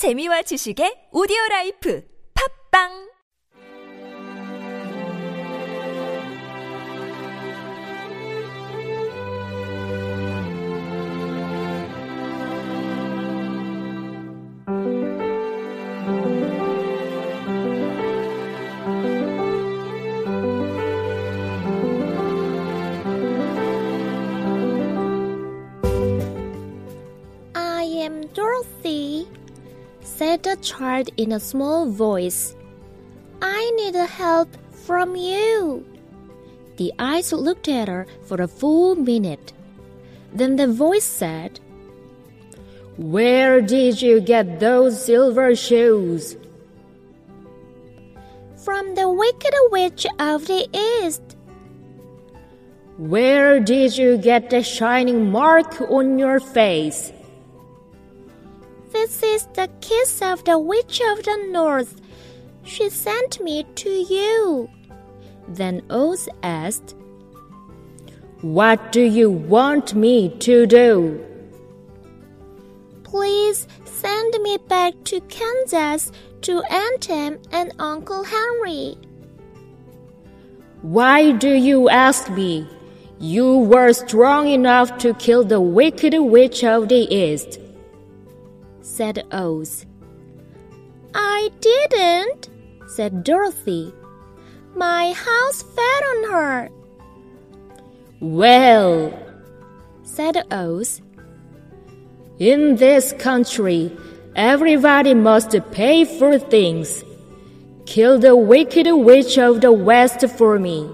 재미와 지식의 오디오 라이프 팝빵! I am Dorothy, said the child in a small voice. I need help from you. The eyes looked at her for a full minute. Then the voice said, Where did you get those silver shoes? From the wicked witch of the east. Where did you get the shining mark on your face? This is the kiss of the witch of the north. She sent me to you. Then Oz asked, What do you want me to do? Please send me back to Kansas to Aunt Em and Uncle Henry. Why do you ask me? You were strong enough to kill the wicked witch of the east. Said Oz. I didn't, said Dorothy. My house fell on her, Well, said Oz. in this country, everybody must pay for things. Kill the wicked witch of the west for me.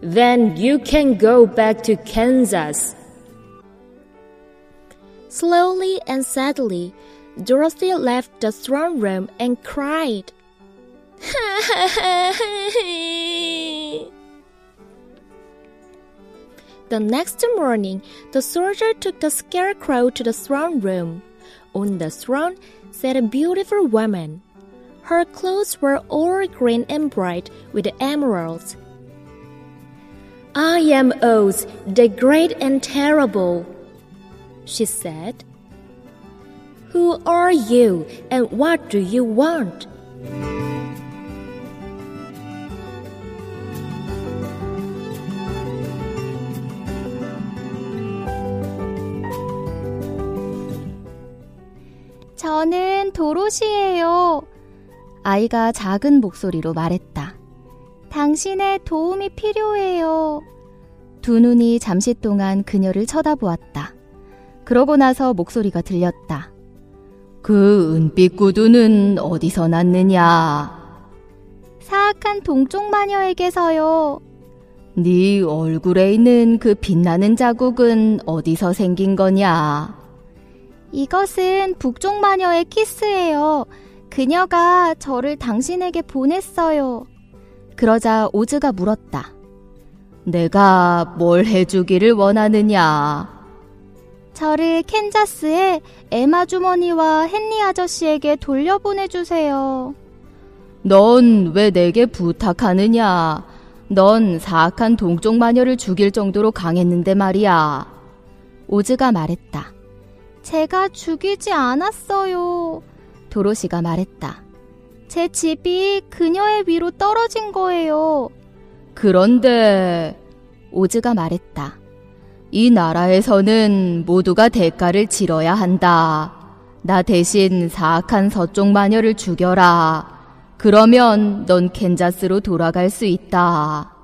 Then you can go back to Kansas. Slowly and sadly, Dorothy left the throne room and cried. the next morning, the soldier took the scarecrow to the throne room. On the throne sat a beautiful woman. Her clothes were all green and bright with emeralds. I am Oz, the great and terrible, she said. Who are you and what do you want? 저는 도로시예요. 아이가 작은 목소리로 말했다. 당신의 도움이 필요해요. 두 눈이 잠시 동안 그녀를 쳐다보았다. 그러고 나서 목소리가 들렸다. 그 은빛 구두는 어디서 났느냐? 사악한 동쪽 마녀에게서요. 네 얼굴에 있는 그 빛나는 자국은 어디서 생긴 거냐? 이것은 북쪽 마녀의 키스예요. 그녀가 저를 당신에게 보냈어요. 그러자 오즈가 물었다. 내가 뭘 해주기를 원하느냐? 저를 캔자스에 에마 주머니와 헨리 아저씨에게 돌려보내주세요. 넌 왜 내게 부탁하느냐? 넌 사악한 동쪽 마녀를 죽일 정도로 강했는데 말이야. 오즈가 말했다. 제가 죽이지 않았어요. 도로시가 말했다. 제 집이 그녀의 위로 떨어진 거예요. 그런데 오즈가 말했다. 이 나라에서는 모두가 대가를 치러야 한다. 나 대신 사악한 서쪽 마녀를 죽여라. 그러면 넌 캔자스로 돌아갈 수 있다.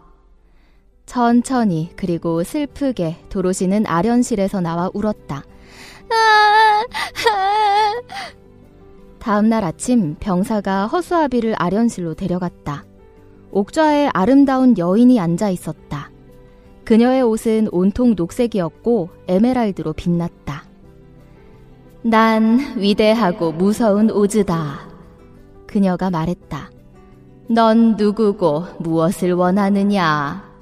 천천히 그리고 슬프게 도로시는 아련실에서 나와 울었다. 다음 날 아침 병사가 허수아비를 아련실로 데려갔다. 옥좌에 아름다운 여인이 앉아 있었다. 그녀의 옷은 온통 녹색이었고 에메랄드로 빛났다. 난 위대하고 무서운 오즈다. 그녀가 말했다. 넌 누구고 무엇을 원하느냐?